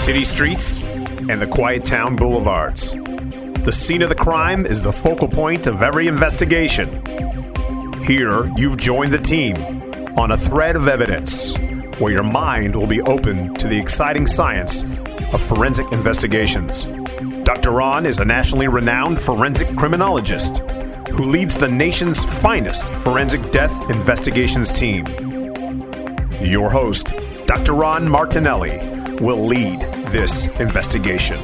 city streets, and the quiet town boulevards. The scene of the crime is the focal point of every investigation. Here, you've joined the team on a thread of evidence where your mind will be open to the exciting science of forensic investigations. Dr. Ron is a nationally renowned forensic criminologist who leads the nation's finest forensic death investigations team. Your host, Dr. Ron Martinelli, will lead this investigation.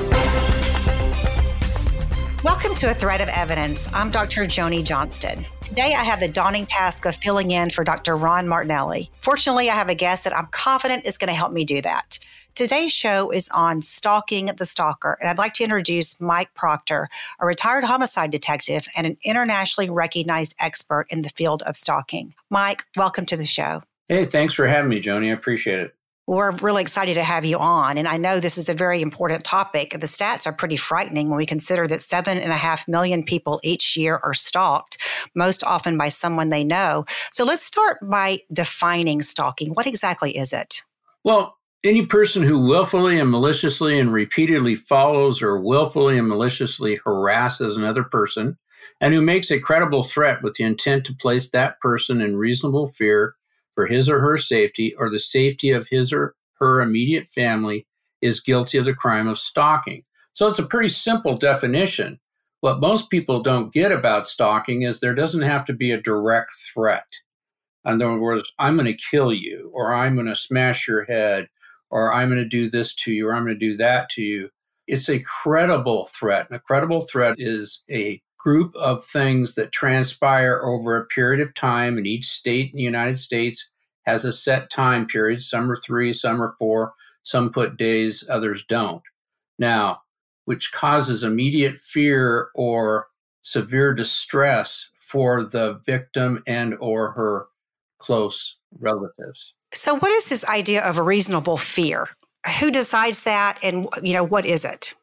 Welcome to A Thread of Evidence. I'm Dr. Joni Johnston. Today I have the daunting task of filling in for Dr. Ron Martinelli. Fortunately, I have a guest that I'm confident is going to help me do that. Today's show is on stalking the stalker, and I'd like to introduce Mike Proctor, a retired homicide detective and an internationally recognized expert in the field of stalking. Mike, welcome to the show. Hey, thanks for having me, Joni. I appreciate it. We're really excited to have you on. And I know this is a very important topic. The stats are pretty frightening when we consider that seven and a half million people each year are stalked, most often by someone they know. So let's start by defining stalking. What exactly is it? Well, any person who willfully and maliciously and repeatedly follows or willfully and maliciously harasses another person and who makes a credible threat with the intent to place that person in reasonable fear for his or her safety or the safety of his or her immediate family is guilty of the crime of stalking. So it's a pretty simple definition. What most people don't get about stalking is there doesn't have to be a direct threat. In other words, I'm going to kill you, or I'm going to smash your head, or I'm going to do this to you, or I'm going to do that to you. It's a credible threat. And a credible threat is a group of things that transpire over a period of time, and each state in the United States has a set time period. Some are three, some are four, some put days, others don't. Now, which causes immediate fear or severe distress for the victim and or her close relatives. So what is this idea of a reasonable fear? Who decides that and you know what is it?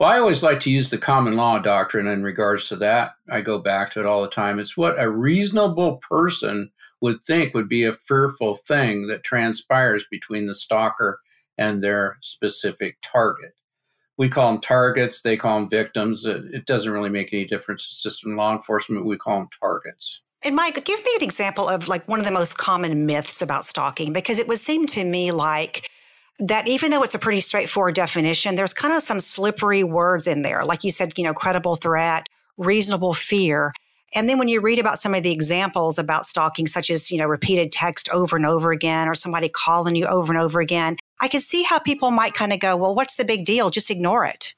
Well, I always like to use the common law doctrine in regards to that. I go back to it all the time. It's what a reasonable person would think would be a fearful thing that transpires between the stalker and their specific target. We call them targets, they call them victims. It, doesn't really make any difference. It's just in law enforcement, we call them targets. And Mike, give me an example of like one of the most common myths about stalking, because it would seem to me like that even though it's a pretty straightforward definition, there's kind of some slippery words in there. Like you said, you know, credible threat, reasonable fear. And then when you read about some of the examples about stalking, such as, you know, repeated text over and over again, or somebody calling you over and over again, I can see how people might kind of go, well, what's the big deal? Just ignore it.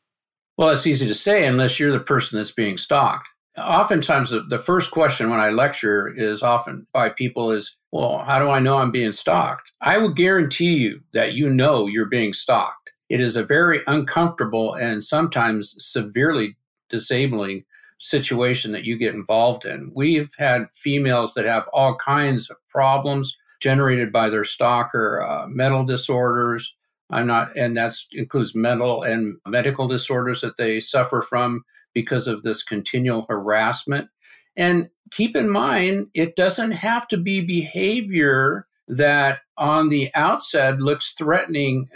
Well, it's easy to say unless you're the person that's being stalked. Oftentimes, the, first question when I lecture is often by people is, well, how do I know I'm being stalked? I will guarantee you that you know you're being stalked. It is a very uncomfortable and sometimes severely disabling situation that you get involved in. We've had females that have all kinds of problems generated by their stalker, uh, mental disorders. I'm not, and that includes mental and medical disorders that they suffer from because of this continual harassment. And keep in mind, it doesn't have to be behavior that on the outset looks threatening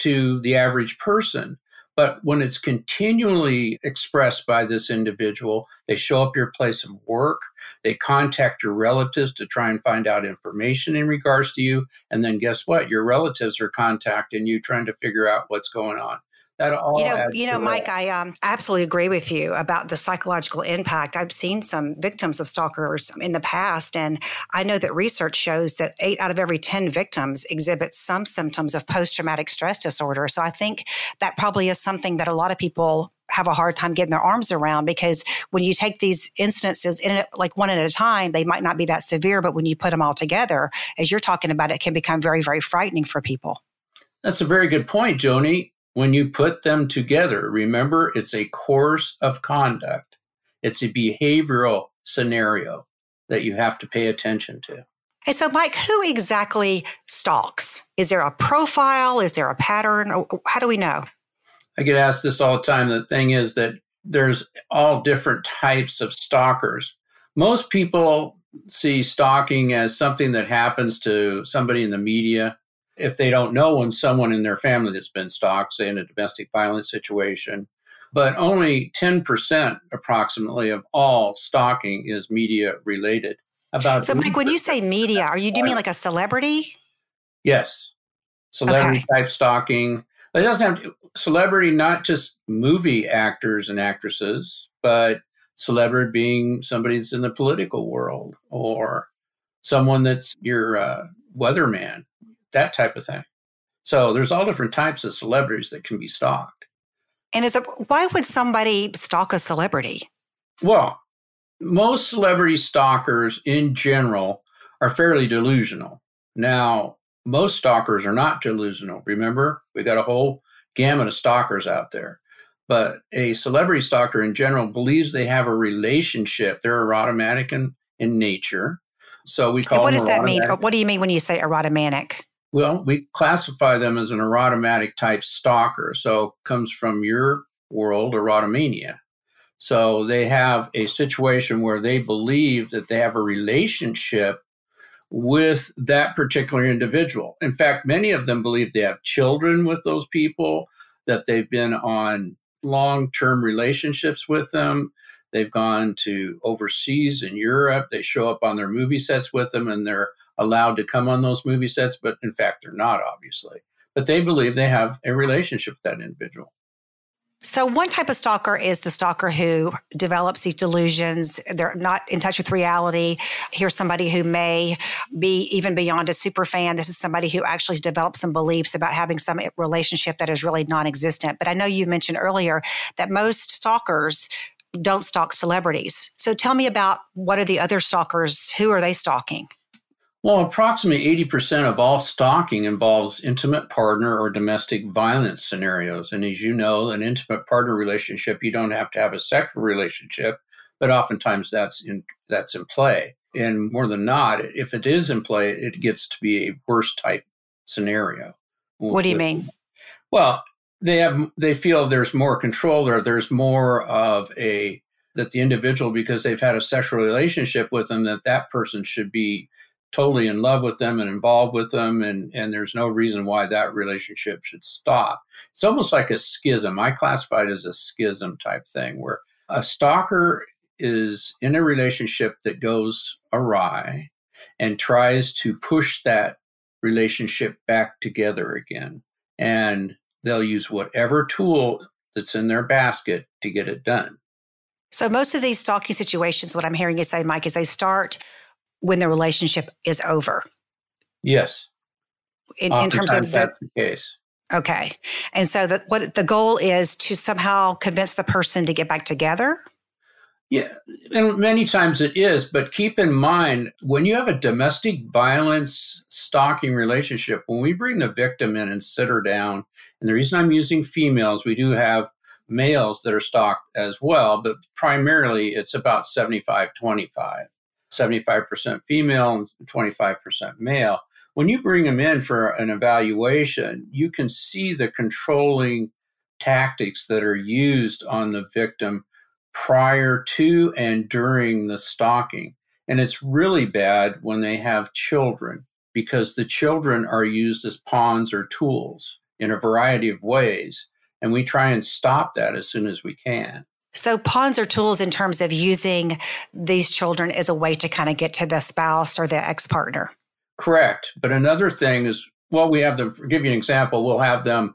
to the average person. But when it's continually expressed by this individual, they show up your place of work, they contact your relatives to try and find out information in regards to you. And then guess what? Your relatives are contacting you trying to figure out what's going on that all you know you know mike i um, absolutely agree with you about the psychological impact. I've seen some victims of stalkers in the past and i know that research shows that eight out of every 10 victims exhibit some symptoms of post-traumatic stress disorder. So i think that probably is something that a lot of people have a hard time getting their arms around because when you take these instances in it, like one at a time, they might not be that severe, but when you put them all together, as you're talking about, it can become very, very frightening for people. That's a very good point, Joni when you put them together, remember it's a course of conduct, it's a behavioral scenario that you have to pay attention to. And so, Mike, who exactly stalks? Is there a profile? Is there a pattern? How do we know? I get asked this all the time. The thing is that there's all different types of stalkers. Most people see stalking as something that happens to somebody in the media if they don't know when someone in their family that's been stalked, say in a domestic violence situation. But only 10% approximately of all stalking is media related. About so, Mike, when you say media, are you do you mean like a celebrity? Yes, celebrity okay. type stalking. It doesn't have to, celebrity, not just movie actors and actresses, but celebrity being somebody that's in the political world or someone that's your uh, weatherman, that type of thing. So there's all different types of celebrities that can be stalked. And is it why would somebody stalk a celebrity? Well, most celebrity stalkers in general are fairly delusional. Now, most stalkers are not delusional. Remember, we've got a whole gamut of stalkers out there. But a celebrity stalker in general believes they have a relationship. They're erotomanic in, in nature. So we call and what does that mean? What do you mean when you say erotomanic? Well, we classify them as an erotomanic type stalker. So comes from your world, erotomania. So they have a situation where they believe that they have a relationship with that particular individual. In fact, many of them believe they have children with those people, that they've been on long term relationships with them. They've gone to overseas in Europe. They show up on their movie sets with them and they're allowed to come on those movie sets, but in fact, they're not, obviously. But they believe they have a relationship with that individual. So, one type of stalker is the stalker who develops these delusions. They're not in touch with reality. Here's somebody who may be even beyond a super fan. This is somebody who actually develops some beliefs about having some relationship that is really non existent. But I know you mentioned earlier that most stalkers don't stalk celebrities. So, tell me about what are the other stalkers? Who are they stalking? Well, approximately 80% of all stalking involves intimate partner or domestic violence scenarios. And as you know, an intimate partner relationship, you don't have to have a sexual relationship, but oftentimes that's in that's in play. And more than not, if it is in play, it gets to be a worse type scenario. What do you mean? Well, they have they feel there's more control or there's more of a that the individual because they've had a sexual relationship with them that that person should be totally in love with them and involved with them and and there's no reason why that relationship should stop. It's almost like a schism. I classify it as a schism type thing where a stalker is in a relationship that goes awry and tries to push that relationship back together again. And they'll use whatever tool that's in their basket to get it done. So most of these stalking situations what i'm hearing you say mike is they start when the relationship is over. Yes. In, in terms of the, that's the case. Okay. And so the, what the goal is to somehow convince the person to get back together. Yeah, and many times it is, but keep in mind when you have a domestic violence stalking relationship, when we bring the victim in and sit her down, and the reason I'm using females, we do have males that are stalked as well, but primarily it's about 75 25. 75% female and 25% male. When you bring them in for an evaluation, you can see the controlling tactics that are used on the victim prior to and during the stalking. And it's really bad when they have children because the children are used as pawns or tools in a variety of ways. And we try and stop that as soon as we can. So pawns are tools in terms of using these children as a way to kind of get to the spouse or the ex partner. Correct. But another thing is, well, we have them, give you an example, we'll have them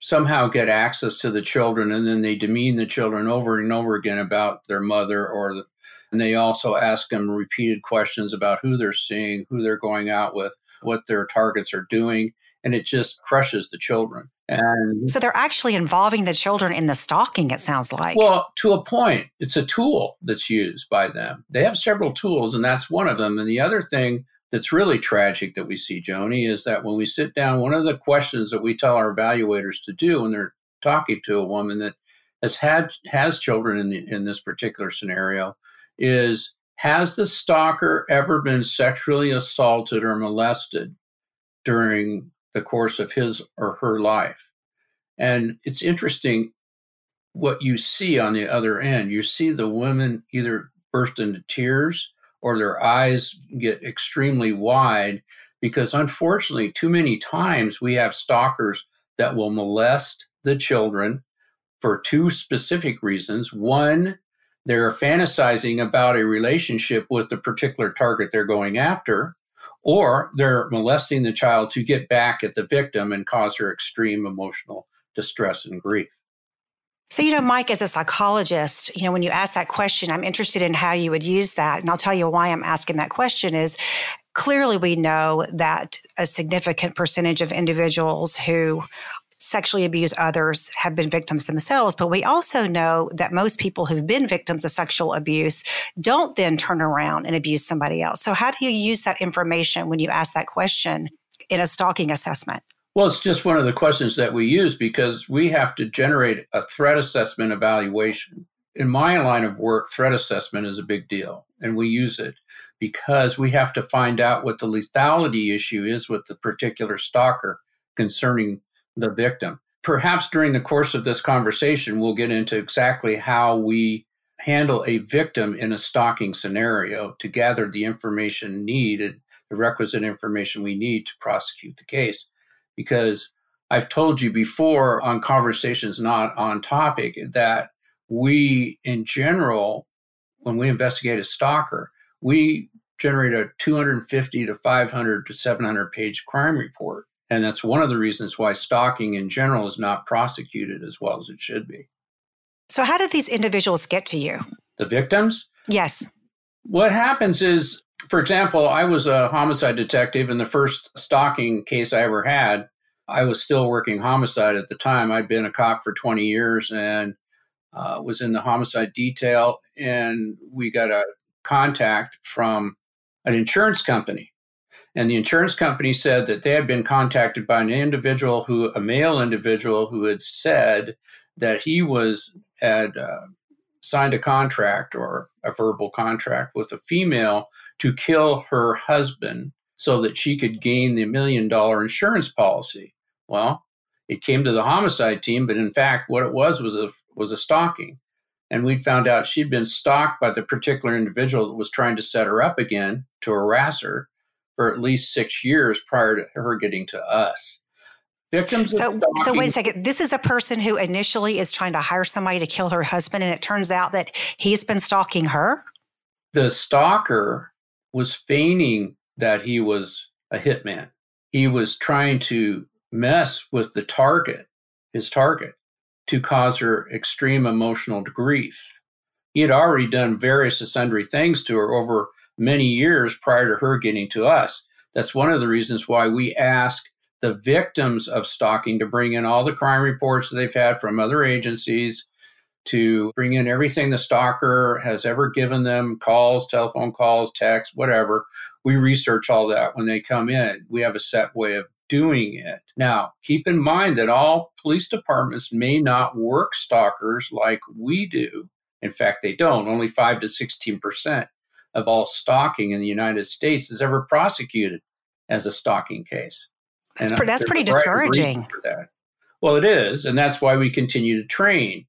somehow get access to the children and then they demean the children over and over again about their mother or the, and they also ask them repeated questions about who they're seeing, who they're going out with, what their targets are doing, and it just crushes the children. And so they're actually involving the children in the stalking, it sounds like. Well, to a point, it's a tool that's used by them. They have several tools, and that's one of them. And the other thing that's really tragic that we see, Joni, is that when we sit down, one of the questions that we tell our evaluators to do when they're talking to a woman that has had has children in the, in this particular scenario is has the stalker ever been sexually assaulted or molested during the course of his or her life. And it's interesting what you see on the other end. You see the women either burst into tears or their eyes get extremely wide because unfortunately, too many times we have stalkers that will molest the children for two specific reasons. One, they're fantasizing about a relationship with the particular target they're going after, or they're molesting the child to get back at the victim and cause her extreme emotional distress and grief. So, you know, Mike, as a psychologist, you know, when you ask that question, I'm interested in how you would use that. And I'll tell you why I'm asking that question is clearly we know that a significant percentage of individuals who sexually abuse others have been victims themselves. But we also know that most people who've been victims of sexual abuse don't then turn around and abuse somebody else. So, how do you use that information when you ask that question in a stalking assessment? Well, it's just one of the questions that we use because we have to generate a threat assessment evaluation. In my line of work, threat assessment is a big deal, and we use it because we have to find out what the lethality issue is with the particular stalker concerning the victim. Perhaps during the course of this conversation, we'll get into exactly how we handle a victim in a stalking scenario to gather the information needed, the requisite information we need to prosecute the case. Because I've told you before on conversations not on topic that we, in general, when we investigate a stalker, we generate a 250 to 500 to 700 page crime report and that's one of the reasons why stalking in general is not prosecuted as well as it should be. So, how did these individuals get to you? The victims? Yes. What happens is, for example, I was a homicide detective in the first stalking case I ever had. I was still working homicide at the time. I'd been a cop for 20 years and uh, was in the homicide detail. And we got a contact from an insurance company and the insurance company said that they had been contacted by an individual who, a male individual, who had said that he was had uh, signed a contract or a verbal contract with a female to kill her husband so that she could gain the million dollar insurance policy. Well, it came to the homicide team, but in fact, what it was was a was a stalking, and we found out she'd been stalked by the particular individual that was trying to set her up again to harass her for at least six years prior to her getting to us. Victims so, so wait a second. This is a person who initially is trying to hire somebody to kill her husband, and it turns out that he's been stalking her. The stalker was feigning that he was a hitman. He was trying to mess with the target, his target, to cause her extreme emotional grief. He had already done various sundry things to her over many years prior to her getting to us. That's one of the reasons why we ask the victims of stalking to bring in all the crime reports that they've had from other agencies, to bring in everything the stalker has ever given them calls, telephone calls, texts, whatever. We research all that when they come in. We have a set way of doing it. Now, keep in mind that all police departments may not work stalkers like we do. In fact, they don't, only 5 to 16% of all stalking in the United States is ever prosecuted as a stalking case. That's, and, that's pretty discouraging. That. Well, it is, and that's why we continue to train.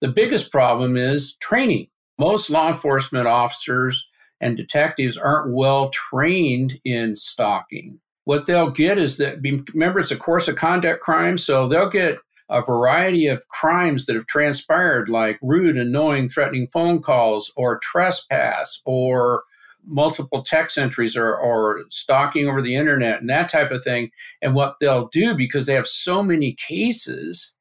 The biggest problem is training. Most law enforcement officers and detectives aren't well trained in stalking. What they'll get is that, remember, it's a course of conduct crime, so they'll get a variety of crimes that have transpired, like rude, annoying, threatening phone calls, or trespass, or multiple text entries, or, or stalking over the internet, and that type of thing. And what they'll do, because they have so many cases,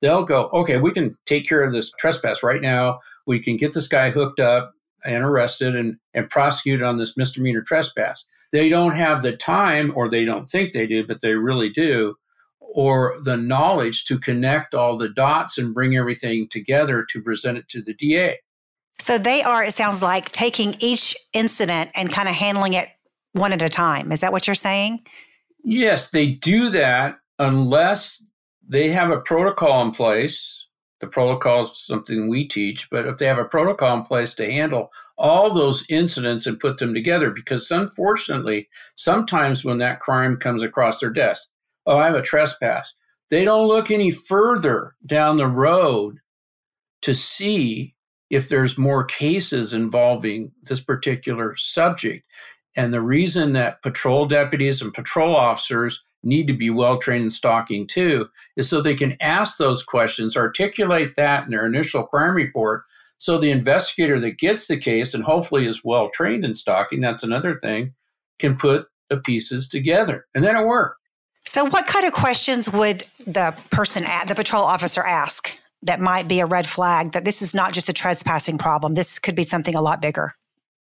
they'll go, okay, we can take care of this trespass right now. We can get this guy hooked up and arrested and, and prosecuted on this misdemeanor trespass. They don't have the time, or they don't think they do, but they really do or the knowledge to connect all the dots and bring everything together to present it to the DA. So they are, it sounds like, taking each incident and kind of handling it one at a time. Is that what you're saying? Yes, they do that unless they have a protocol in place. The protocol is something we teach, but if they have a protocol in place to handle all those incidents and put them together, because unfortunately, sometimes when that crime comes across their desk, oh, I have a trespass. They don't look any further down the road to see if there's more cases involving this particular subject. And the reason that patrol deputies and patrol officers need to be well trained in stalking too is so they can ask those questions, articulate that in their initial crime report. So the investigator that gets the case and hopefully is well trained in stalking, that's another thing, can put the pieces together. And then it works. So, what kind of questions would the person, at, the patrol officer, ask that might be a red flag that this is not just a trespassing problem? This could be something a lot bigger.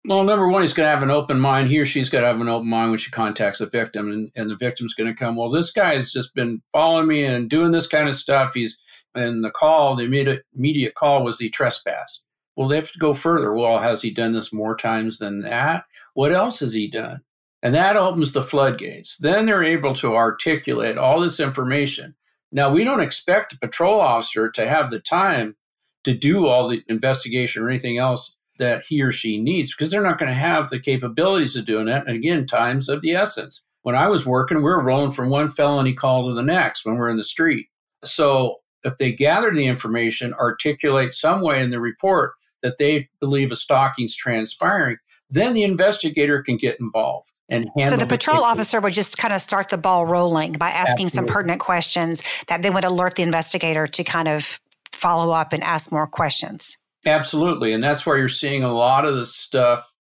Well, number one, he's going to have an open mind. He or she's going to have an open mind when she contacts the victim, and, and the victim's going to come. Well, this guy has just been following me and doing this kind of stuff. He's and the call, the immediate immediate call was the trespass. Well, they have to go further. Well, has he done this more times than that? What else has he done? And that opens the floodgates. Then they're able to articulate all this information. Now, we don't expect a patrol officer to have the time to do all the investigation or anything else that he or she needs because they're not going to have the capabilities of doing that. And again, time's of the essence. When I was working, we were rolling from one felony call to the next when we're in the street. So if they gather the information, articulate some way in the report that they believe a stalking's transpiring, then the investigator can get involved and so the patrol the officer would just kind of start the ball rolling by asking Absolutely. some pertinent questions that then would alert the investigator to kind of follow up and ask more questions Absolutely. And that's where you're seeing a lot of the stuff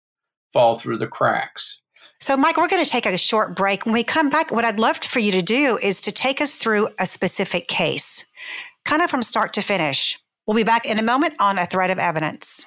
fall through the cracks. So, Mike, we're going to take a short break. When we come back, what I'd love for you to do is to take us through a specific case, kind of from start to finish. We'll be back in a moment on A Thread of Evidence.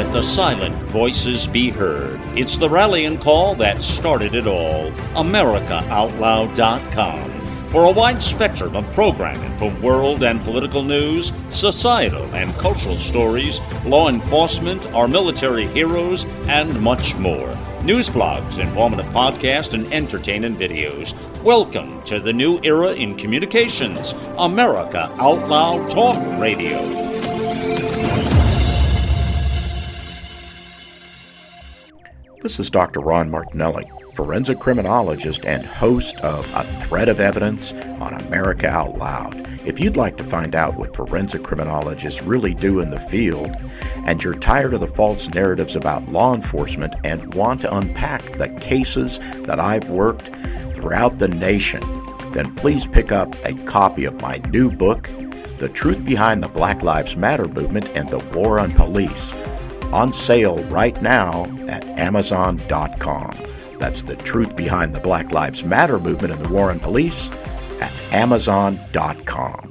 Let the silent voices be heard. It's the rallying call that started it all. AmericaOutloud.com for a wide spectrum of programming from world and political news, societal and cultural stories, law enforcement, our military heroes, and much more. News blogs, informative podcasts, and entertaining videos. Welcome to the new era in communications America Out Loud Talk Radio. This is Dr. Ron Martinelli forensic criminologist and host of A Thread of Evidence on America Out Loud. If you'd like to find out what forensic criminologists really do in the field, and you're tired of the false narratives about law enforcement and want to unpack the cases that I've worked throughout the nation, then please pick up a copy of my new book, The Truth Behind the Black Lives Matter Movement and the War on Police, on sale right now at Amazon.com. That's the truth behind the Black Lives Matter movement and the war on police at Amazon.com.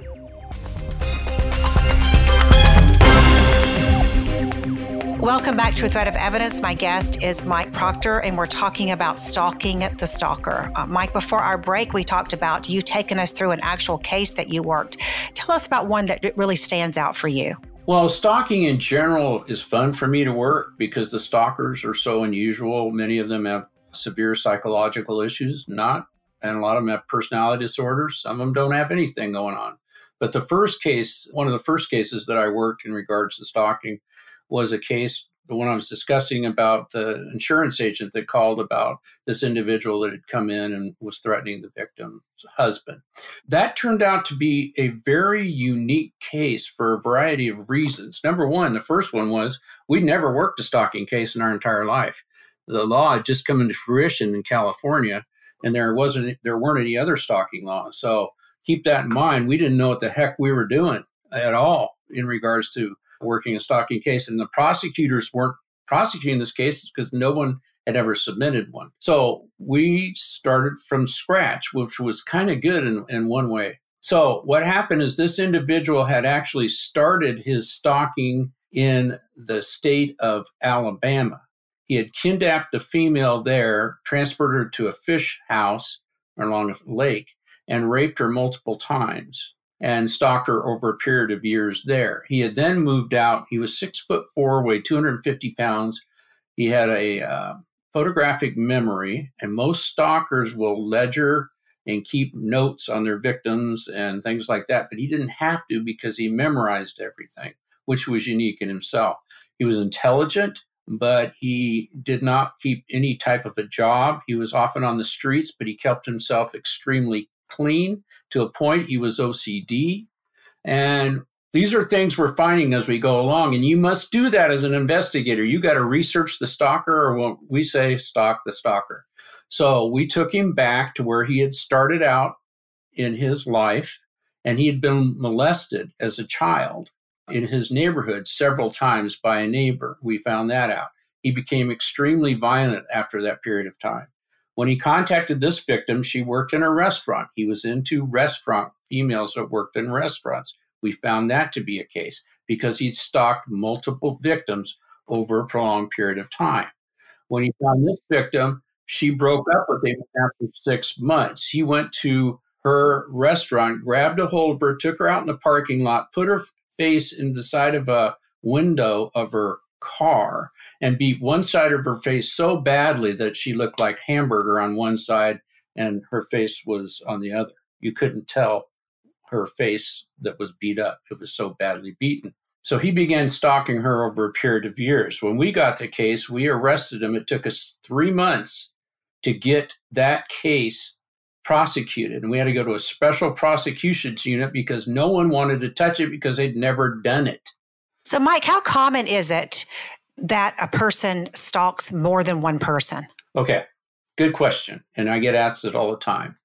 Welcome back to A Thread of Evidence. My guest is Mike Proctor, and we're talking about stalking the stalker. Uh, Mike, before our break, we talked about you taking us through an actual case that you worked. Tell us about one that really stands out for you. Well, stalking in general is fun for me to work because the stalkers are so unusual. Many of them have severe psychological issues, not, and a lot of them have personality disorders. Some of them don't have anything going on. But the first case, one of the first cases that I worked in regards to stalking was a case, the one I was discussing about the insurance agent that called about this individual that had come in and was threatening the victim's husband. That turned out to be a very unique case for a variety of reasons. Number one, the first one was we'd never worked a stalking case in our entire life the law had just come into fruition in California, and there wasn't there weren't any other stalking laws. So keep that in mind. We didn't know what the heck we were doing at all in regards to working a stalking case, and the prosecutors weren't prosecuting this case because no one had ever submitted one. So we started from scratch, which was kind of good in, in one way. So what happened is this individual had actually started his stalking in the state of Alabama. He had kidnapped a female there, transported her to a fish house along a lake, and raped her multiple times and stalked her over a period of years there. He had then moved out. He was six foot four, weighed 250 pounds. He had a uh, photographic memory, and most stalkers will ledger and keep notes on their victims and things like that. But he didn't have to because he memorized everything, which was unique in himself. He was intelligent but he did not keep any type of a job. He was often on the streets, but he kept himself extremely clean to a point he was OCD. And These are things we're finding as we go along, and you must do that as an investigator. You got to research the stalker, or what we say, stalk the stalker. So we took him back to where he had started out in his life, and he had been molested as a child in his neighborhood several times by a neighbor. We found that out. He became extremely violent after that period of time. When he contacted this victim, she worked in a restaurant. He was into restaurant females that worked in restaurants. We found that to be a case because he'd stalked multiple victims over a prolonged period of time. When he found this victim, she broke up with him after six months. He went to her restaurant, grabbed a hold of her, took her out in the parking lot, put her face in the side of a window of her car, and beat one side of her face so badly that she looked like hamburger on one side and her face was on the other. You couldn't tell her face that was beat up. It was so badly beaten. So he began stalking her over a period of years. When we got the case, we arrested him. It took us three months to get that case prosecuted. And we had to go to a special prosecutions unit because no one wanted to touch it because they'd never done it. So, Mike, how common is it that a person stalks more than one person? Okay, good question. And I get asked it all the time.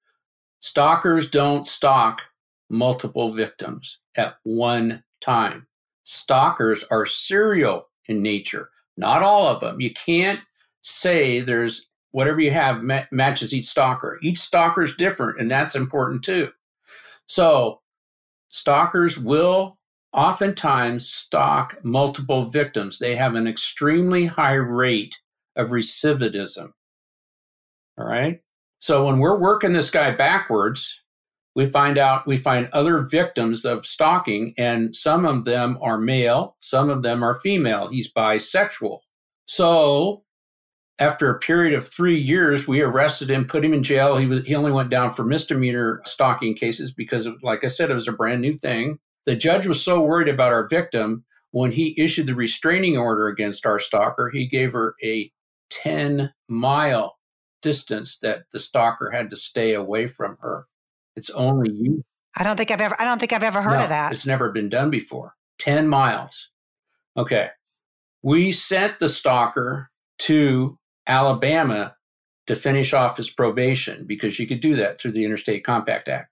Stalkers don't stalk multiple victims at one time. Stalkers are serial in nature, not all of them. You can't say there's whatever you have ma- matches each stalker. Each stalker is different, and that's important too. So, stalkers will oftentimes stalk multiple victims. They have an extremely high rate of recidivism. All right. So, when we're working this guy backwards, we find out we find other victims of stalking and some of them are male some of them are female he's bisexual so after a period of three years we arrested him put him in jail he was he only went down for misdemeanor stalking cases because like i said it was a brand new thing the judge was so worried about our victim when he issued the restraining order against our stalker he gave her a 10 mile distance that the stalker had to stay away from her it's only you. I don't think I've ever. I don't think I've ever heard no, of that. It's never been done before. Ten miles. Okay. We sent the stalker to Alabama to finish off his probation because you could do that through the Interstate Compact Act.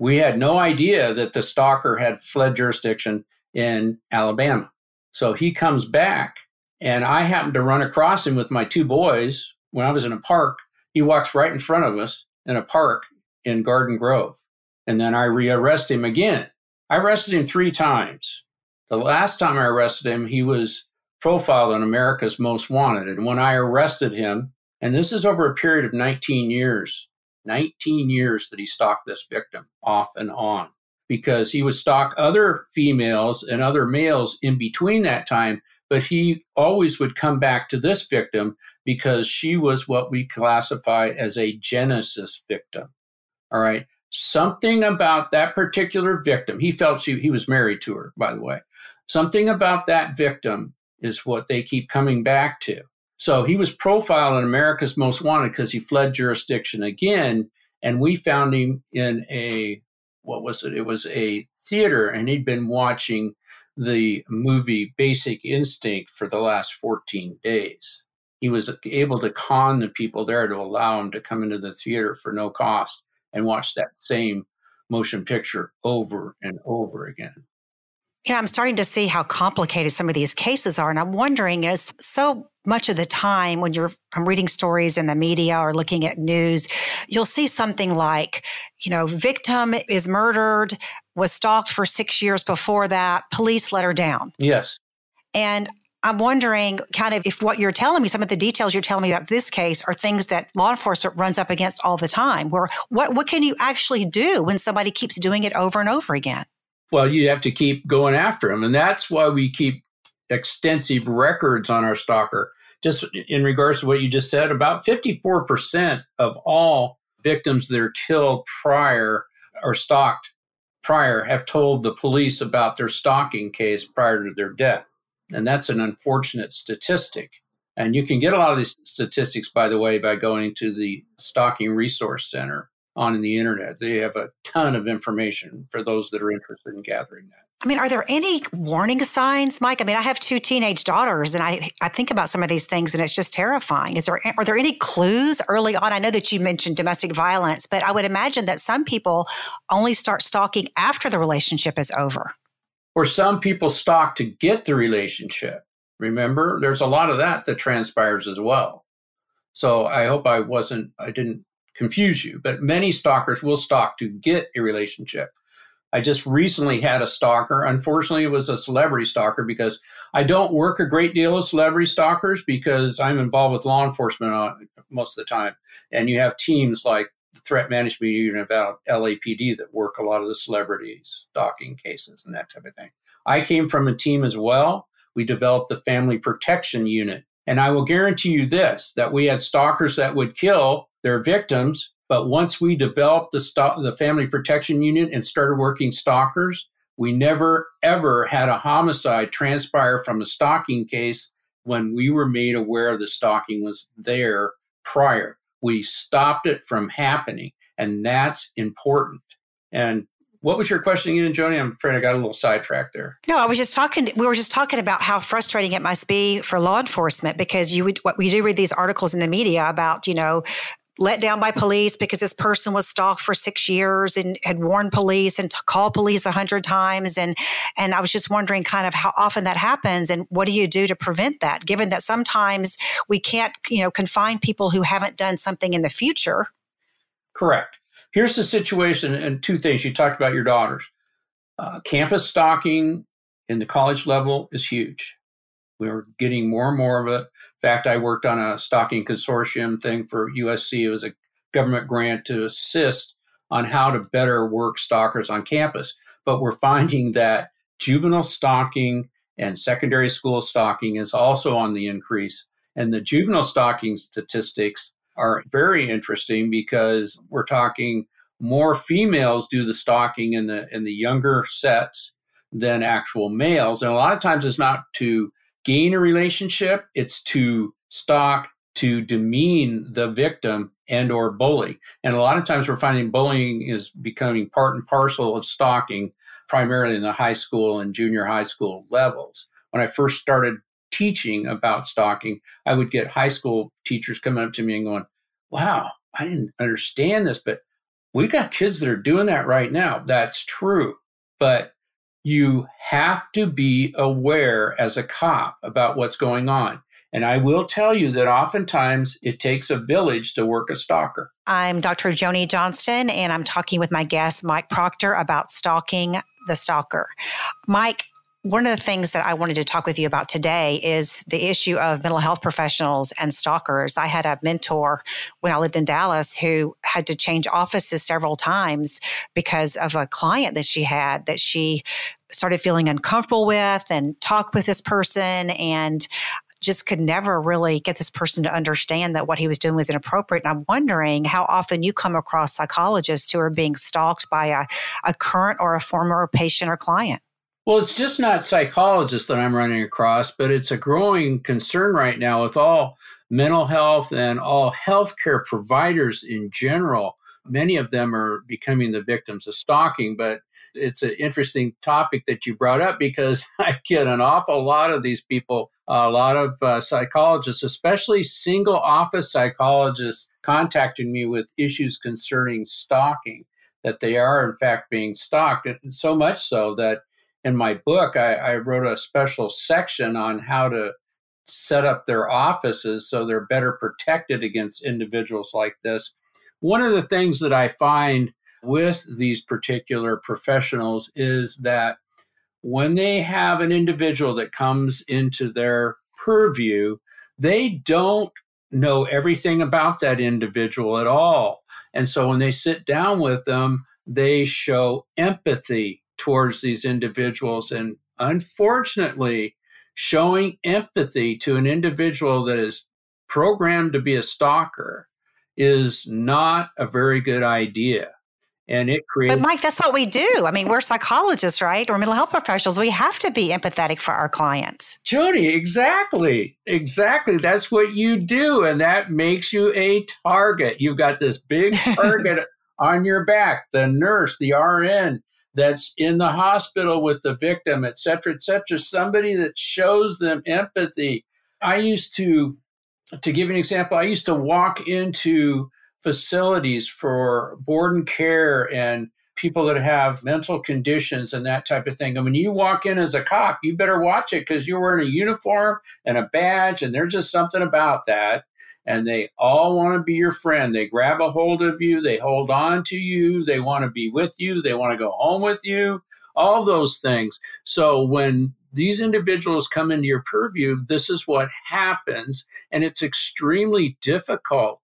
We had no idea that the stalker had fled jurisdiction in Alabama. So he comes back, and I happened to run across him with my two boys when I was in a park. He walks right in front of us in a park in Garden Grove. And then I rearrest him again. I arrested him three times. The last time I arrested him, he was profiled on America's Most Wanted. And when I arrested him, and this is over a period of 19 years, 19 years that he stalked this victim off and on because he would stalk other females and other males in between that time, but he always would come back to this victim because she was what we classify as a genesis victim. All right. Something about that particular victim, he felt she, he was married to her, by the way. Something about that victim is what they keep coming back to. So he was profiled in America's Most Wanted because he fled jurisdiction again. And we found him in a, what was it? It was a theater, and he'd been watching the movie Basic Instinct for the last 14 days. He was able to con the people there to allow him to come into the theater for no cost and watch that same motion picture over and over again. You know, I'm starting to see how complicated some of these cases are. And I'm wondering, is so much of the time when you're I'm reading stories in the media or looking at news, you'll see something like, you know, victim is murdered, was stalked for six years before that, police let her down. Yes. And I'm wondering kind of if what you're telling me, some of the details you're telling me about this case are things that law enforcement runs up against all the time. Where what what can you actually do when somebody keeps doing it over and over again? Well, you have to keep going after them. And that's why we keep extensive records on our stalker. Just in regards to what you just said, about 54% of all victims that are killed prior or stalked prior have told the police about their stalking case prior to their death. And that's an unfortunate statistic. And you can get a lot of these statistics, by the way, by going to the Stalking Resource Center on the internet. They have a ton of information for those that are interested in gathering that. I mean, are there any warning signs, Mike? I mean, I have two teenage daughters, and I I think about some of these things, and it's just terrifying. Is there are there any clues early on? I know that you mentioned domestic violence, but I would imagine that some people only start stalking after the relationship is over. Or some people stalk to get the relationship. Remember, there's a lot of that that transpires as well. So I hope I wasn't I didn't confuse you, but many stalkers will stalk to get a relationship. I just recently had a stalker. Unfortunately, it was a celebrity stalker because I don't work a great deal with celebrity stalkers because I'm involved with law enforcement on, most of the time. And you have teams like the threat management unit of LAPD that work a lot of the celebrity stalking cases and that type of thing. I came from a team as well. We developed the family protection unit. And I will guarantee you this that we had stalkers that would kill their victims but once we developed the, the family protection unit and started working stalkers, we never ever had a homicide transpire from a stalking case when we were made aware the stalking was there prior. We stopped it from happening, and that's important. And what was your question again, Joni? I'm afraid I got a little sidetracked there. No, I was just talking. We were just talking about how frustrating it must be for law enforcement because you would what we do read these articles in the media about you know let down by police because this person was stalked for six years and had warned police and called police a hundred times. And and I was just wondering kind of how often that happens and what do you do to prevent that, given that sometimes we can't, you know, confine people who haven't done something in the future. Correct. Here's the situation, and two things. You talked about your daughters. Uh, campus stalking in the college level is huge. We are getting more and more of it. In fact, I worked on a stalking consortium thing for USC. It was a government grant to assist on how to better work stalkers on campus. But we're finding that juvenile stalking and secondary school stalking is also on the increase. And the juvenile stalking statistics are very interesting because we're talking more females do the stalking in the in the younger sets than actual males. And a lot of times it's not to gain a relationship, it's to stalk, to demean the victim and or bully. And a lot of times we're finding bullying is becoming part and parcel of stalking, primarily in the high school and junior high school levels. When I first started teaching about stalking, I would get high school teachers coming up to me and going, Wow, I didn't understand this, but we've got kids that are doing that right now. That's true. But you have to be aware as a cop about what's going on. And I will tell you that oftentimes it takes a village to work a stalker. I'm Dr. Joni Johnston, and I'm talking with my guest, Mike Proctor, about stalking the stalker. Mike, one of the things that I wanted to talk with you about today is the issue of mental health professionals and stalkers. I had a mentor when I lived in Dallas who had to change offices several times because of a client that she had that she started feeling uncomfortable with and talked with this person and just could never really get this person to understand that what he was doing was inappropriate. And I'm wondering how often you come across psychologists who are being stalked by a, a current or a former patient or client. Well, it's just not psychologists that I'm running across, but it's a growing concern right now with all mental health and all healthcare providers in general. Many of them are becoming the victims of stalking, but it's an interesting topic that you brought up because I get an awful lot of these people, a lot of uh, psychologists, especially single office psychologists, contacting me with issues concerning stalking, that they are in fact being stalked. And so much so that in my book, I, I wrote a special section on how to set up their offices so they're better protected against individuals like this. One of the things that I find with these particular professionals is that when they have an individual that comes into their purview, they don't know everything about that individual at all. And so when they sit down with them, they show empathy towards these individuals. And unfortunately, showing empathy to an individual that is programmed to be a stalker is not a very good idea. And it creates. But Mike, that's what we do. I mean, we're psychologists, right? We're mental health professionals. We have to be empathetic for our clients. Joni, exactly. Exactly. That's what you do. And that makes you a target. You've got this big target on your back, the nurse, the RN, that's in the hospital with the victim, et cetera, et cetera, somebody that shows them empathy. I used to, to give an example, I used to walk into facilities for board and care and people that have mental conditions and that type of thing. And when you walk in as a cop, you better watch it because you're wearing a uniform and a badge, and there's just something about that. And they all want to be your friend. They grab a hold of you, they hold on to you, they want to be with you, they want to go home with you, all those things. So when these individuals come into your purview, this is what happens. And it's extremely difficult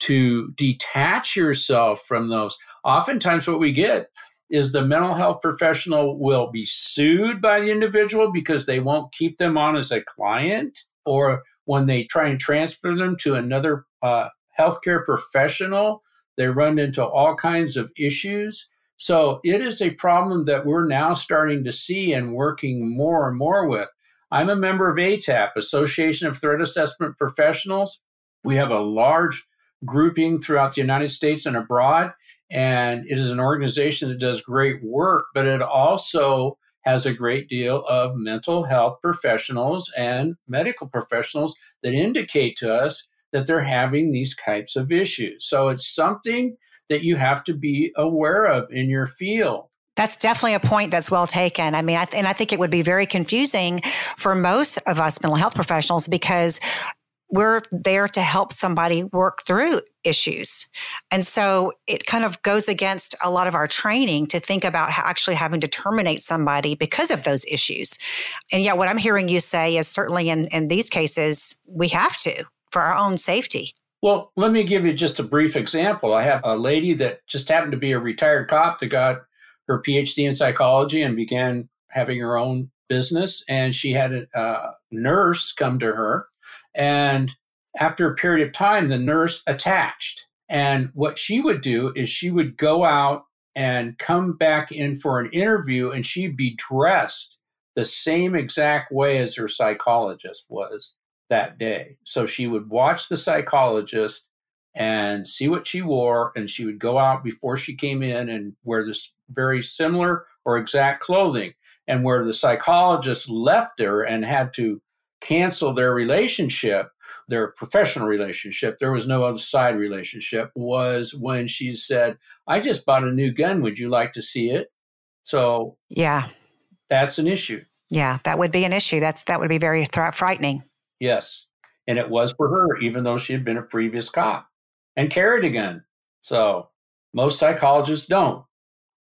to detach yourself from those. Oftentimes, what we get is the mental health professional will be sued by the individual because they won't keep them on as a client, or when they try and transfer them to another uh, healthcare professional, they run into all kinds of issues. So it is a problem that we're now starting to see and working more and more with. I'm a member of ATAP, Association of Threat Assessment Professionals. We have a large grouping throughout the United States and abroad. And it is an organization that does great work, but it also has a great deal of mental health professionals and medical professionals that indicate to us that they're having these types of issues. So it's something that you have to be aware of in your field. That's definitely a point that's well taken. I mean, I th- and I think it would be very confusing for most of us mental health professionals because we're there to help somebody work through issues. And so it kind of goes against a lot of our training to think about actually having to terminate somebody because of those issues. And yet, what I'm hearing you say is certainly in, in these cases, we have to for our own safety. Well, let me give you just a brief example. I have a lady that just happened to be a retired cop that got her PhD in psychology and began having her own business. And she had a, a nurse come to her and after a period of time, the nurse attached. And what she would do is she would go out and come back in for an interview and she'd be dressed the same exact way as her psychologist was that day. So she would watch the psychologist and see what she wore, and she would go out before she came in and wear this very similar or exact clothing. And where the psychologist left her and had to cancel their relationship, their professional relationship, there was no other side relationship, was when she said, I just bought a new gun. Would you like to see it? So, yeah, that's an issue. Yeah, that would be an issue. That's that would be very th- frightening. Yes. And it was for her, even though she had been a previous cop and carried a gun. So, most psychologists don't.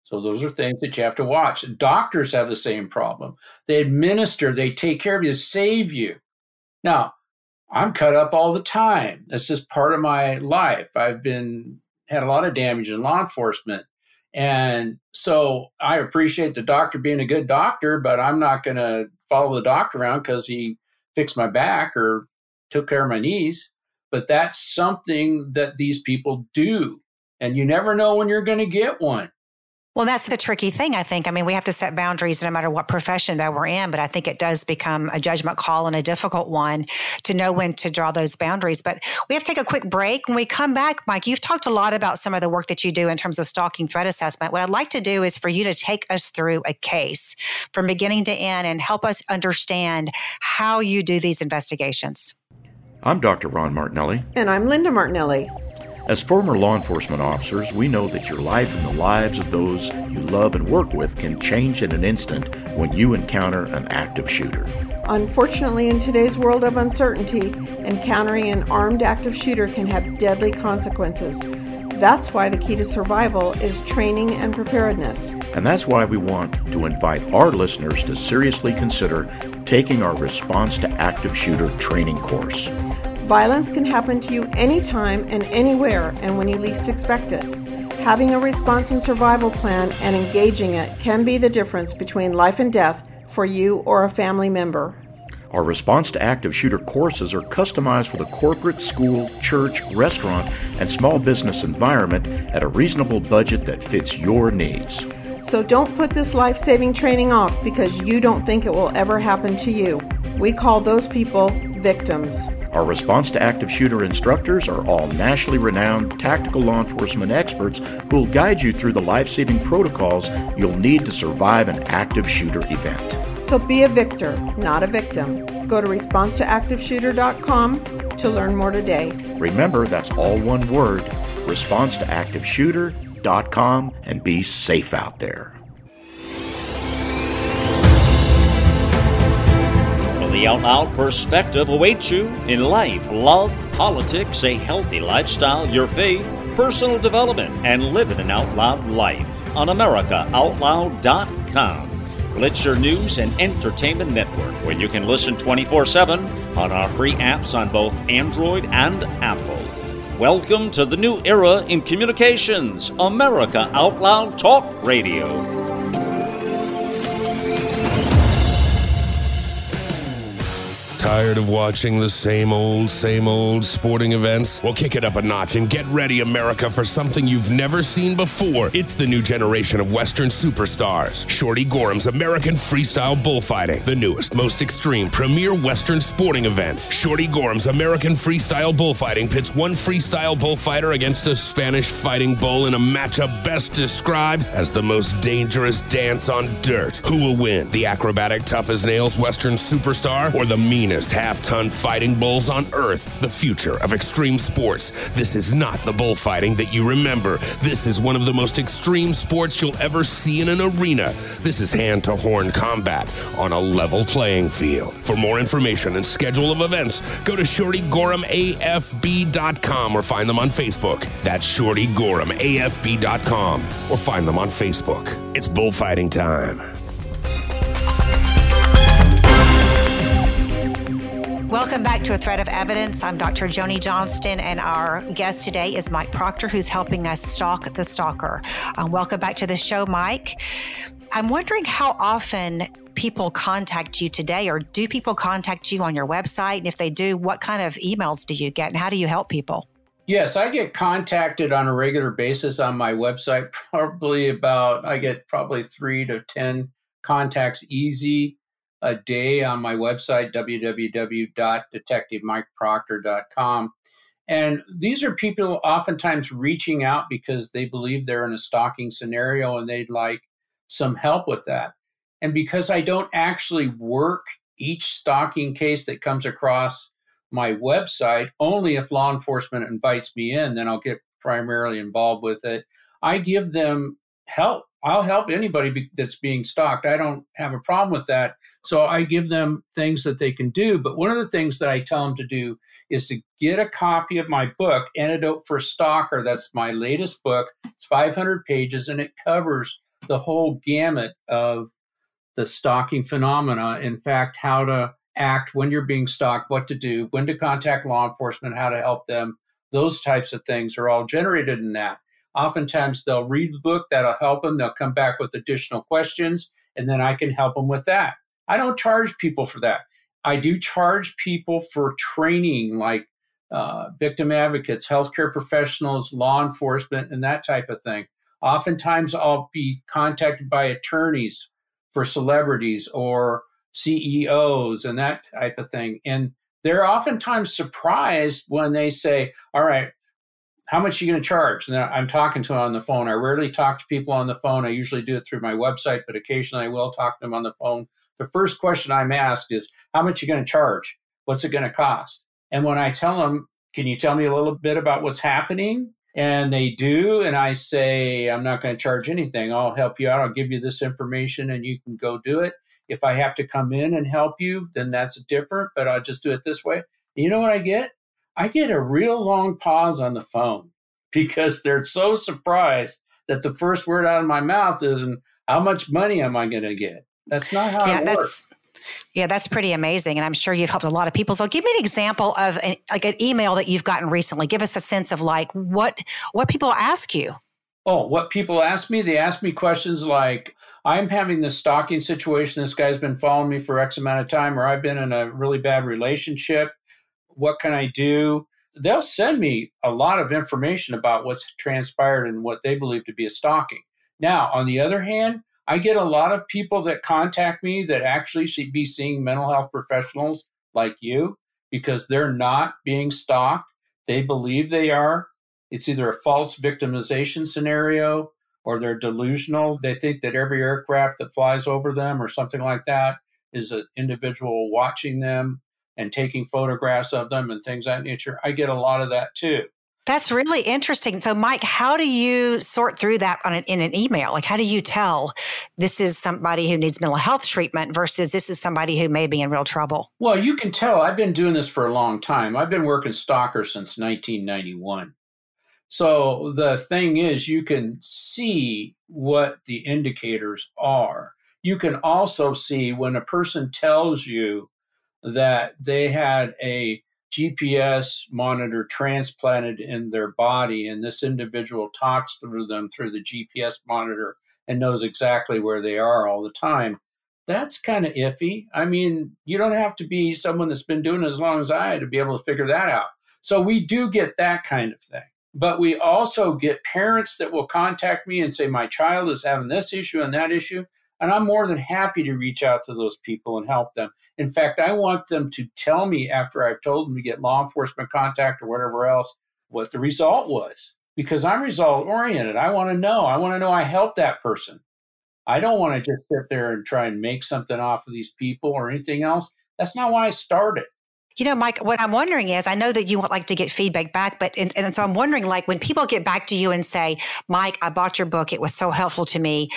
So those are things that you have to watch. Doctors have the same problem. They administer, they take care of you, save you. Now, I'm cut up all the time. This just part of my life. I've been had a lot of damage in law enforcement. And so I appreciate the doctor being a good doctor, but I'm not going to follow the doctor around because he fixed my back or took care of my knees. But that's something that these people do. And you never know when you're going to get one. Well, that's the tricky thing, I think. I mean, we have to set boundaries no matter what profession that we're in, but I think it does become a judgment call and a difficult one to know when to draw those boundaries. But we have to take a quick break. When we come back, Mike, you've talked a lot about some of the work that you do in terms of stalking threat assessment. What I'd like to do is for you to take us through a case from beginning to end and help us understand how you do these investigations. I'm Dr. Ron Martinelli. And I'm Linda Martinelli. As former law enforcement officers, we know that your life and the lives of those you love and work with can change in an instant when you encounter an active shooter. Unfortunately, in today's world of uncertainty, encountering an armed active shooter can have deadly consequences. That's why the key to survival is training and preparedness. And that's why we want to invite our listeners to seriously consider taking our Response to Active Shooter training course. Violence can happen to you anytime and anywhere and when you least expect it. Having a response and survival plan and engaging it can be the difference between life and death for you or a family member. Our response to active shooter courses are customized for the corporate, school, church, restaurant, and small business environment at a reasonable budget that fits your needs. So don't put this life saving training off because you don't think it will ever happen to you. We call those people victims. Our response to active shooter instructors are all nationally renowned tactical law enforcement experts who will guide you through the life saving protocols you'll need to survive an active shooter event. So be a victor, not a victim. Go to responsetoactiveshooter.com to learn more today. Remember, that's all one word responsetoactiveshooter.com and be safe out there. The Out Loud perspective awaits you in life, love, politics, a healthy lifestyle, your faith, personal development, and living an out loud life on AmericaOutloud.com. Your news and entertainment network where you can listen 24 7 on our free apps on both Android and Apple. Welcome to the new era in communications, America Out Loud Talk Radio. Tired of watching the same old, same old sporting events? Well, kick it up a notch and get ready, America, for something you've never seen before. It's the new generation of Western superstars. Shorty Gorham's American Freestyle Bullfighting, the newest, most extreme, premier Western sporting event. Shorty Gorham's American Freestyle Bullfighting pits one freestyle bullfighter against a Spanish fighting bull in a matchup best described as the most dangerous dance on dirt. Who will win? The acrobatic, tough as nails Western superstar or the meanest? Finest half ton fighting bulls on earth, the future of extreme sports. This is not the bullfighting that you remember. This is one of the most extreme sports you'll ever see in an arena. This is hand to horn combat on a level playing field. For more information and schedule of events, go to ShortyGorhamAFB.com or find them on Facebook. That's ShortyGorhamAFB.com or find them on Facebook. It's bullfighting time. Welcome back to A Thread of Evidence. I'm Dr. Joni Johnston, and our guest today is Mike Proctor, who's helping us stalk the stalker. Um, welcome back to the show, Mike. I'm wondering how often people contact you today, or do people contact you on your website? And if they do, what kind of emails do you get, and how do you help people? Yes, I get contacted on a regular basis on my website. Probably about, I get probably three to 10 contacts easy a day on my website, www.detectivemikeproctor.com. And these are people oftentimes reaching out because they believe they're in a stalking scenario and they'd like some help with that. And because I don't actually work each stalking case that comes across my website, only if law enforcement invites me in, then I'll get primarily involved with it. I give them help I'll help anybody be, that's being stalked. I don't have a problem with that. So I give them things that they can do. But one of the things that I tell them to do is to get a copy of my book, Antidote for Stalker. That's my latest book. It's 500 pages and it covers the whole gamut of the stalking phenomena. In fact, how to act when you're being stalked, what to do, when to contact law enforcement, how to help them. Those types of things are all generated in that. Oftentimes they'll read the book, that'll help them. They'll come back with additional questions, and then I can help them with that. I don't charge people for that. I do charge people for training like uh, victim advocates, healthcare professionals, law enforcement, and that type of thing. Oftentimes I'll be contacted by attorneys for celebrities or CEOs and that type of thing. And they're oftentimes surprised when they say, All right, how much are you going to charge? And I'm talking to them on the phone. I rarely talk to people on the phone. I usually do it through my website, but occasionally I will talk to them on the phone. The first question I'm asked is, how much are you going to charge? What's it going to cost? And when I tell them, can you tell me a little bit about what's happening? And they do. And I say, I'm not going to charge anything. I'll help you out. I'll give you this information and you can go do it. If I have to come in and help you, then that's different, but I'll just do it this way. You know what I get? I get a real long pause on the phone because they're so surprised that the first word out of my mouth is, how much money am I going to get? That's not how yeah, it works. Yeah, that's pretty amazing, and I'm sure you've helped a lot of people. So, give me an example of an, like an email that you've gotten recently. Give us a sense of like what what people ask you. Oh, what people ask me? They ask me questions like, "I'm having this stalking situation. This guy's been following me for X amount of time, or I've been in a really bad relationship what can I do? They'll send me a lot of information about what's transpired and what they believe to be a stalking. Now, on the other hand, I get a lot of people that contact me that actually should be seeing mental health professionals like you because they're not being stalked. They believe they are. It's either a false victimization scenario or they're delusional. They think that every aircraft that flies over them or something like that is an individual watching them and taking photographs of them and things of that nature. I get a lot of that too. That's really interesting. So, Mike, how do you sort through that an, in an email? Like, how do you tell this is somebody who needs mental health treatment versus this is somebody who may be in real trouble? Well, you can tell. I've been doing this for a long time. I've been working stalker since 1991. So, the thing is, you can see what the indicators are. You can also see when a person tells you that they had a GPS monitor transplanted in their body, and this individual talks through them through the GPS monitor and knows exactly where they are all the time. That's kind of iffy. I mean, you don't have to be someone that's been doing it as long as I to be able to figure that out. So we do get that kind of thing. But we also get parents that will contact me and say, My child is having this issue and that issue. And I'm more than happy to reach out to those people and help them. In fact, I want them to tell me after I've told them to get law enforcement contact or whatever else what the result was because I'm result oriented. I want to know. I want to know I helped that person. I don't want to just sit there and try and make something off of these people or anything else. That's not why I started. You know, Mike, what I'm wondering is I know that you would like to get feedback back, but and, and, so I'm wondering like when people get back to you and say, Mike, I bought your book. It was so helpful to me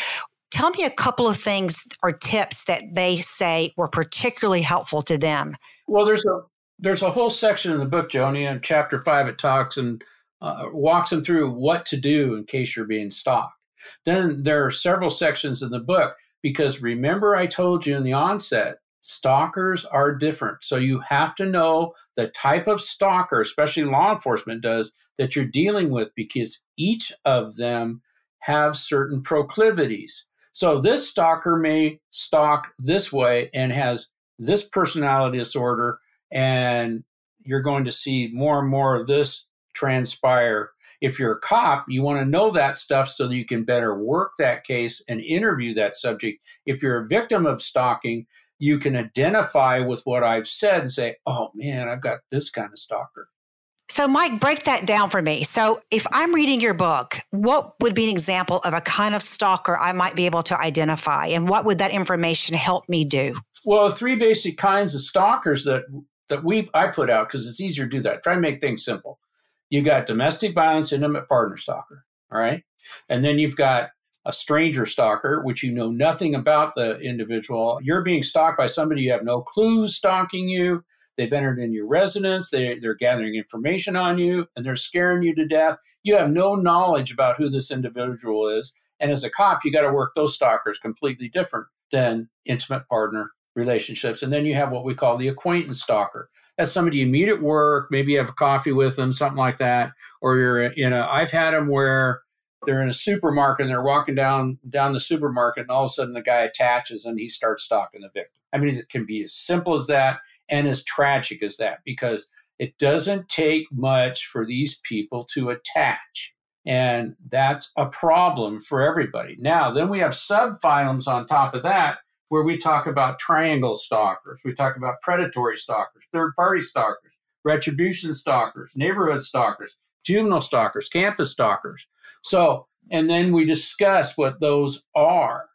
tell me a couple of things or tips that they say were particularly helpful to them. Well, there's a there's a whole section in the book, Joni, in chapter five. It talks and uh, walks them through what to do in case you're being stalked. Then there are several sections in the book because remember I told you in the onset, stalkers are different. So you have to know the type of stalker, especially law enforcement does, that you're dealing with because each of them have certain proclivities. So this stalker may stalk this way and has this personality disorder, and you're going to see more and more of this transpire. If you're a cop, you want to know that stuff so that you can better work that case and interview that subject. If you're a victim of stalking, you can identify with what I've said and say, oh man, I've got this kind of stalker. So, Mike, break that down for me. So, if I'm reading your book, what would be an example of a kind of stalker I might be able to identify? And what would that information help me do? Well, three basic kinds of stalkers that that we I put out because it's easier to do that. Try and make things simple. You got domestic violence intimate partner stalker, all right? And then you've got a stranger stalker, which you know nothing about the individual. You're being stalked by somebody you have no clues stalking you. They've entered in your residence. They, they're gathering information on you and they're scaring you to death. You have no knowledge about who this individual is. And as a cop, you got to work those stalkers completely different than intimate partner relationships. And then you have what we call the acquaintance stalker. That's somebody you meet at work, maybe you have a coffee with them, something like that. Or you're in a, I've had them where they're in a supermarket and they're walking down down the supermarket and all of a sudden the guy attaches and he starts stalking the victim. I mean, it can be as simple as that and as tragic as that because it doesn't take much for these people to attach. And that's a problem for everybody. Now, then we have subphylums on top of that where we talk about triangle stalkers, we talk about predatory stalkers, third party stalkers, retribution stalkers, neighborhood stalkers, juvenile stalkers, campus stalkers. So, and then we discuss what those are.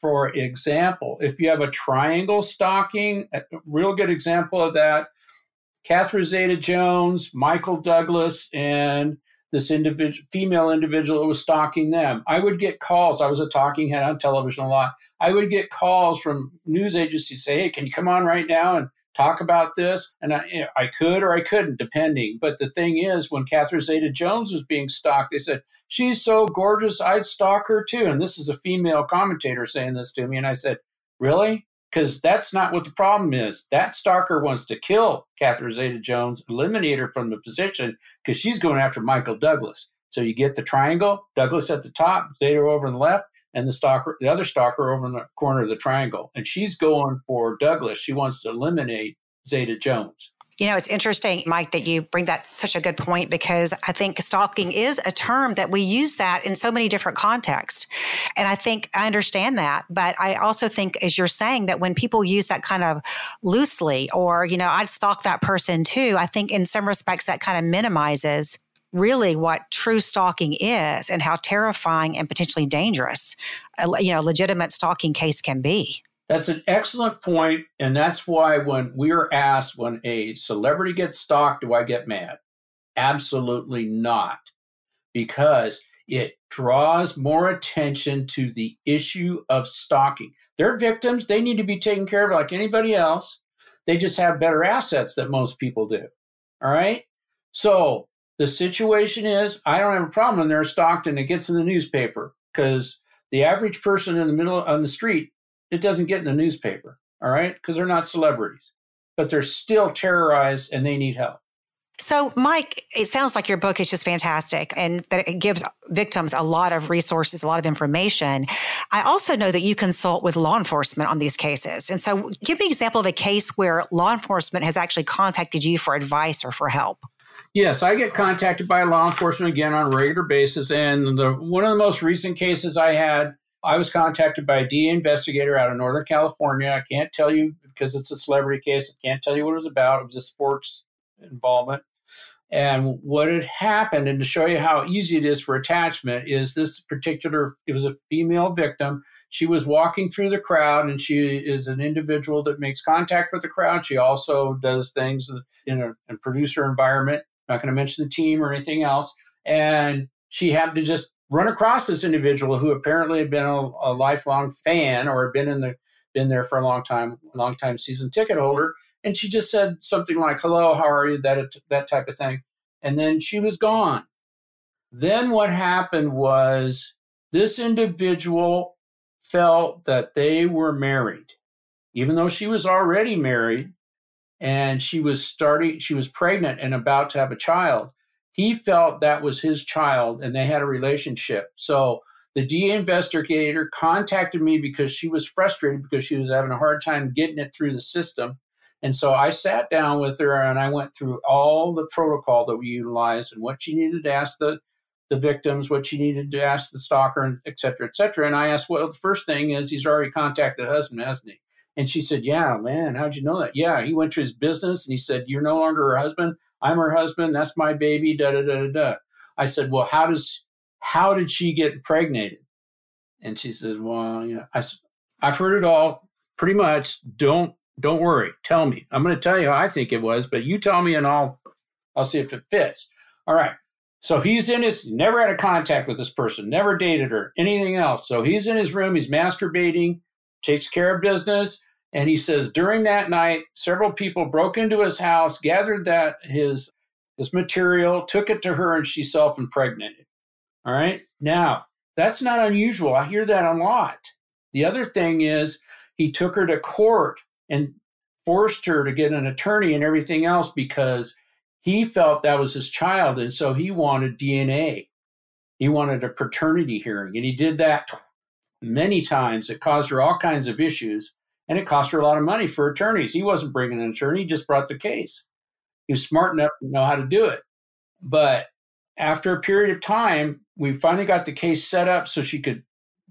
For example, if you have a triangle stalking, a real good example of that, Catherine Zeta Jones, Michael Douglas, and this individual female individual who was stalking them. I would get calls. I was a talking head on television a lot. I would get calls from news agencies say, "Hey, can you come on right now and talk about this?" And I, I could or I couldn't, depending. But the thing is, when Catherine Zeta Jones was being stalked, they said, she's so gorgeous, I'd stalk her too. And this is a female commentator saying this to me. And I said, Really? Because that's not what the problem is. That stalker wants to kill Catherine Zeta Jones, eliminate her from the position because she's going after Michael Douglas. So you get the triangle, Douglas at the top, Zeta over on the left, and the stalker, the other stalker over in the corner of the triangle. And she's going for Douglas. She wants to eliminate Zeta Jones. You know, it's interesting, Mike, that you bring that such a good point because I think stalking is a term that we use that in so many different contexts. And I think I understand that. But I also think, as you're saying, that when people use that kind of loosely, or, you know, I'd stalk that person too, I think in some respects that kind of minimizes really what true stalking is and how terrifying and potentially dangerous a you know legitimate stalking case can be that's an excellent point, and that's why when we are asked when a celebrity gets stalked, do I get mad? Absolutely not, because it draws more attention to the issue of stalking. They're victims; they need to be taken care of like anybody else. They just have better assets than most people do. All right, so the situation is, I don't have a problem when they're stalked and it gets in the newspaper because the average person in the middle on the street it doesn't get in the newspaper, all right? Because they're not celebrities, but they're still terrorized and they need help. So, Mike, it sounds like your book is just fantastic and that it gives victims a lot of resources, a lot of information. I also know that you consult with law enforcement on these cases. And so, give me an example of a case where law enforcement has actually contacted you for advice or for help. Yes, I get contacted by law enforcement again on a regular basis. And the, one of the most recent cases I had I was contacted by a DA investigator out of Northern California. I can't tell you because it's a celebrity case. I can't tell you what it was about. It was a sports involvement. And what had happened, and to show you how easy it is for attachment, is this particular, it was a female victim. She was walking through the crowd, and she is an individual that makes contact with the crowd. She also does things in a, a producer environment. Not going to mention the team or anything else. And she happened to just run across this individual who apparently had been a, a lifelong fan or had been in the been there for a long time, long time season ticket holder, and she just said something like "Hello, how are you?" that that type of thing, and then she was gone. Then what happened was this individual felt that they were married, even though she was already married, and she was starting, she was pregnant and about to have a child he felt that was his child and they had a relationship. So the DA investigator contacted me because she was frustrated because she was having a hard time getting it through the system. And so I sat down with her and I went through all the protocol that we utilized and what she needed to ask the, the victims, what she needed to ask the stalker, and et cetera, et cetera. And I asked, well, the first thing is he's already contacted the husband, hasn't he? And she said, Yeah, man, how'd you know that? Yeah, he went to his business and he said, You're no longer her husband. I'm her husband. That's my baby. Da da da da da. I said, well, how does how did she get impregnated? And she said, well, you know, I, I've heard it all pretty much. Don't don't worry. Tell me. I'm going to tell you how I think it was, but you tell me and I'll I'll see if it fits. All right. So he's in his never had a contact with this person, never dated her, anything else. So he's in his room, he's masturbating, takes care of business. And he says during that night, several people broke into his house, gathered that his his material, took it to her, and she self impregnated. All right. Now, that's not unusual. I hear that a lot. The other thing is he took her to court and forced her to get an attorney and everything else because he felt that was his child. And so he wanted DNA. He wanted a paternity hearing. And he did that many times. It caused her all kinds of issues and it cost her a lot of money for attorneys. He wasn't bringing an attorney, he just brought the case. He was smart enough to know how to do it. But after a period of time, we finally got the case set up so she could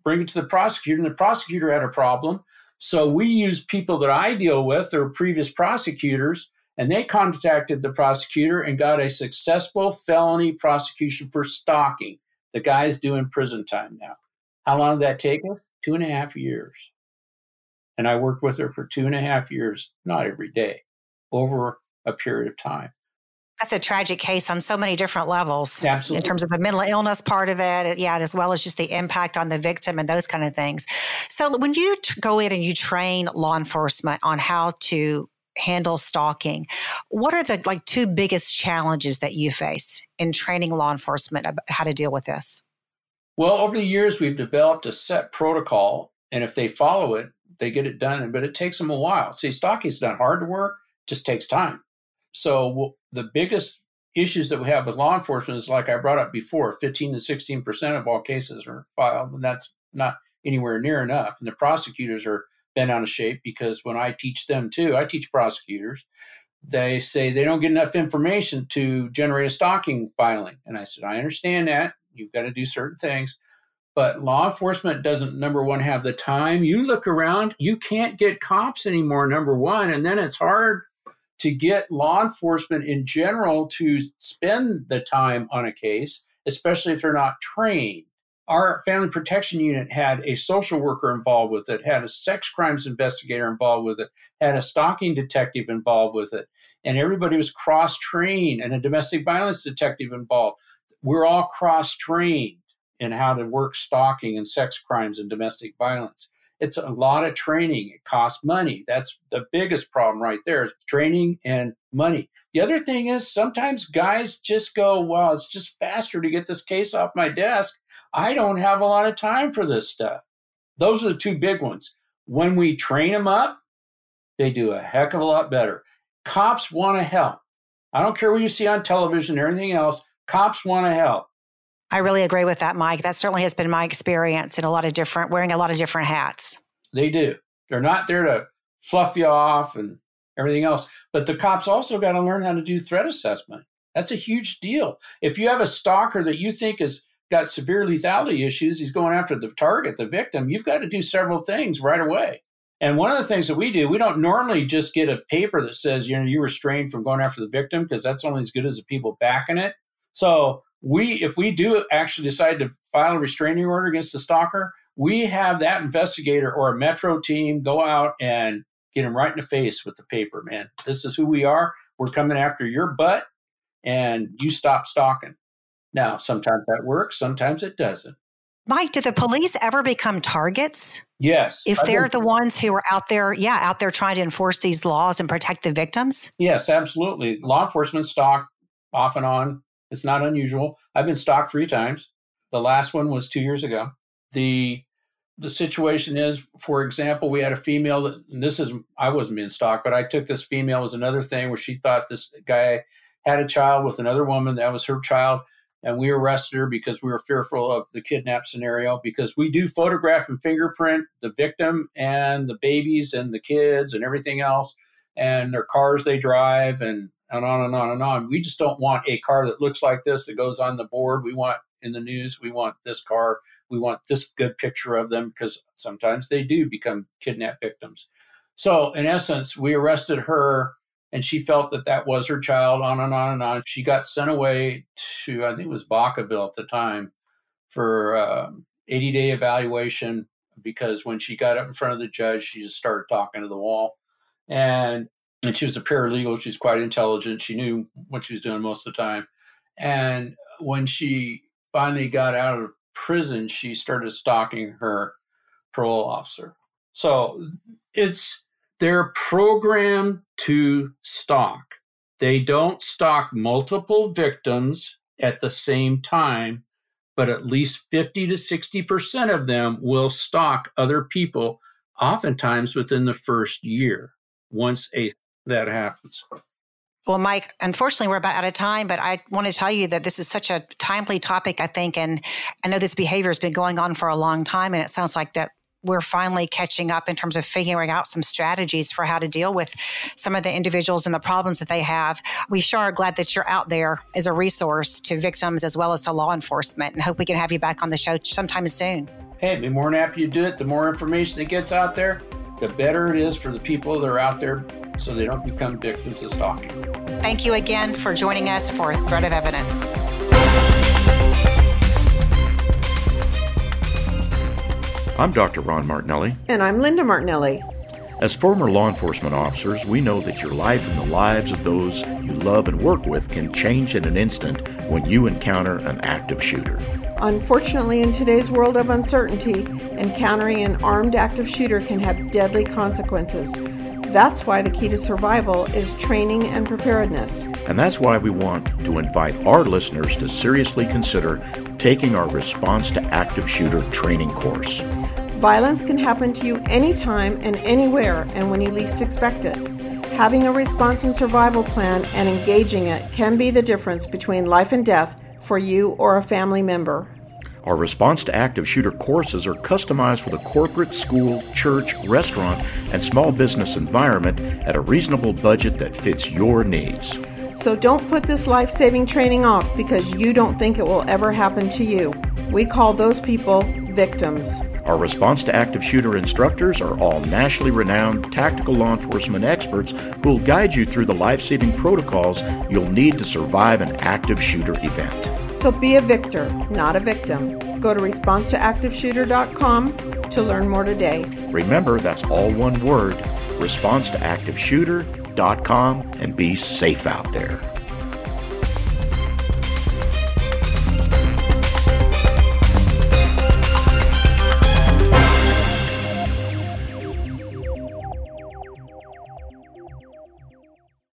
bring it to the prosecutor, and the prosecutor had a problem. So we used people that I deal with, or previous prosecutors, and they contacted the prosecutor and got a successful felony prosecution for stalking. The guy's doing prison time now. How long did that take us? Two and a half years. And I worked with her for two and a half years, not every day, over a period of time. That's a tragic case on so many different levels. Absolutely. In terms of the mental illness part of it, yeah, as well as just the impact on the victim and those kind of things. So when you t- go in and you train law enforcement on how to handle stalking, what are the like two biggest challenges that you face in training law enforcement about how to deal with this? Well, over the years, we've developed a set protocol, and if they follow it, they get it done, but it takes them a while. See, is not hard to work, just takes time. So the biggest issues that we have with law enforcement is like I brought up before, 15 to 16 percent of all cases are filed, and that's not anywhere near enough. And the prosecutors are bent out of shape because when I teach them too, I teach prosecutors. they say they don't get enough information to generate a stalking filing. And I said, I understand that. You've got to do certain things. But law enforcement doesn't, number one, have the time. You look around, you can't get cops anymore, number one. And then it's hard to get law enforcement in general to spend the time on a case, especially if they're not trained. Our family protection unit had a social worker involved with it, had a sex crimes investigator involved with it, had a stalking detective involved with it, and everybody was cross trained, and a domestic violence detective involved. We're all cross trained in how to work stalking and sex crimes and domestic violence. It's a lot of training. It costs money. That's the biggest problem right there is training and money. The other thing is sometimes guys just go, well, it's just faster to get this case off my desk I don't have a lot of time for this stuff. Those are the two big ones. When we train them up, they do a heck of a lot better. Cops want to help. I don't care what you see on television or anything else, cops want to help. I really agree with that, Mike. That certainly has been my experience in a lot of different, wearing a lot of different hats. They do. They're not there to fluff you off and everything else. But the cops also got to learn how to do threat assessment. That's a huge deal. If you have a stalker that you think has got severe lethality issues, he's going after the target, the victim, you've got to do several things right away. And one of the things that we do, we don't normally just get a paper that says, you know, you restrained from going after the victim because that's only as good as the people backing it. So we, if we do actually decide to file a restraining order against the stalker, we have that investigator or a metro team go out and get him right in the face with the paper, man. This is who we are. We're coming after your butt and you stop stalking. Now, sometimes that works, sometimes it doesn't. Mike, do the police ever become targets? Yes. If they're the ones who are out there, yeah, out there trying to enforce these laws and protect the victims? Yes, absolutely. Law enforcement stalk off and on. It's not unusual. I've been stalked three times. The last one was two years ago. The the situation is, for example, we had a female that this is I wasn't being stalked, but I took this female as another thing where she thought this guy had a child with another woman. That was her child and we arrested her because we were fearful of the kidnap scenario because we do photograph and fingerprint the victim and the babies and the kids and everything else and their cars they drive and, and on and on and on. We just don't want a car that looks like this that goes on the board. We want in the news, we want this car, we want this good picture of them because sometimes they do become kidnapped victims. So, in essence, we arrested her and she felt that that was her child on and on and on she got sent away to i think it was vacaville at the time for uh, 80 day evaluation because when she got up in front of the judge she just started talking to the wall and and she was a paralegal. She's quite intelligent. She knew what she was doing most of the time. And when she finally got out of prison she started stalking her parole officer. So it's they're programmed to stalk. They don't stalk multiple victims at the same time, but at least 50 to 60% of them will stalk other people, oftentimes within the first year, once a, that happens. Well, Mike, unfortunately, we're about out of time, but I want to tell you that this is such a timely topic, I think. And I know this behavior has been going on for a long time, and it sounds like that we're finally catching up in terms of figuring out some strategies for how to deal with some of the individuals and the problems that they have. We sure are glad that you're out there as a resource to victims as well as to law enforcement and hope we can have you back on the show sometime soon. Hey, be more happy to do it. The more information that gets out there, the better it is for the people that are out there so they don't become victims of stalking. Thank you again for joining us for Thread of Evidence. I'm Dr. Ron Martinelli. And I'm Linda Martinelli. As former law enforcement officers, we know that your life and the lives of those you love and work with can change in an instant when you encounter an active shooter. Unfortunately, in today's world of uncertainty, encountering an armed active shooter can have deadly consequences. That's why the key to survival is training and preparedness. And that's why we want to invite our listeners to seriously consider taking our Response to Active Shooter training course. Violence can happen to you anytime and anywhere and when you least expect it. Having a response and survival plan and engaging it can be the difference between life and death for you or a family member. Our response to active shooter courses are customized for the corporate, school, church, restaurant, and small business environment at a reasonable budget that fits your needs. So don't put this life saving training off because you don't think it will ever happen to you. We call those people victims. Our response to active shooter instructors are all nationally renowned tactical law enforcement experts who will guide you through the life saving protocols you'll need to survive an active shooter event. So be a victor, not a victim. Go to responsetoactiveshooter.com to learn more today. Remember, that's all one word response to activeshooter.com and be safe out there.